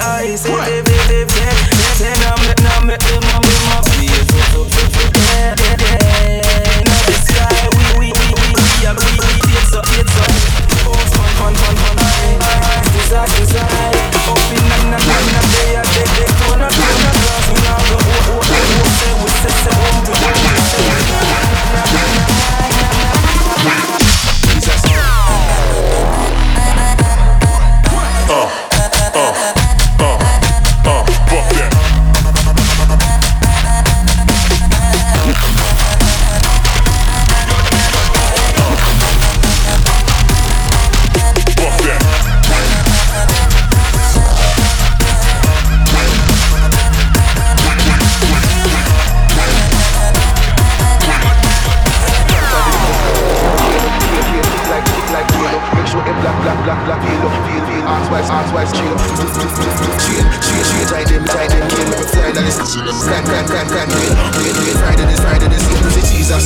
eyes. Say, baby, baby, make, now make, my face. Sun, sun, take me, no take me, no ground there. I know the sky, sky, sky, sky, Sunday, sun, sun, ask me, ask me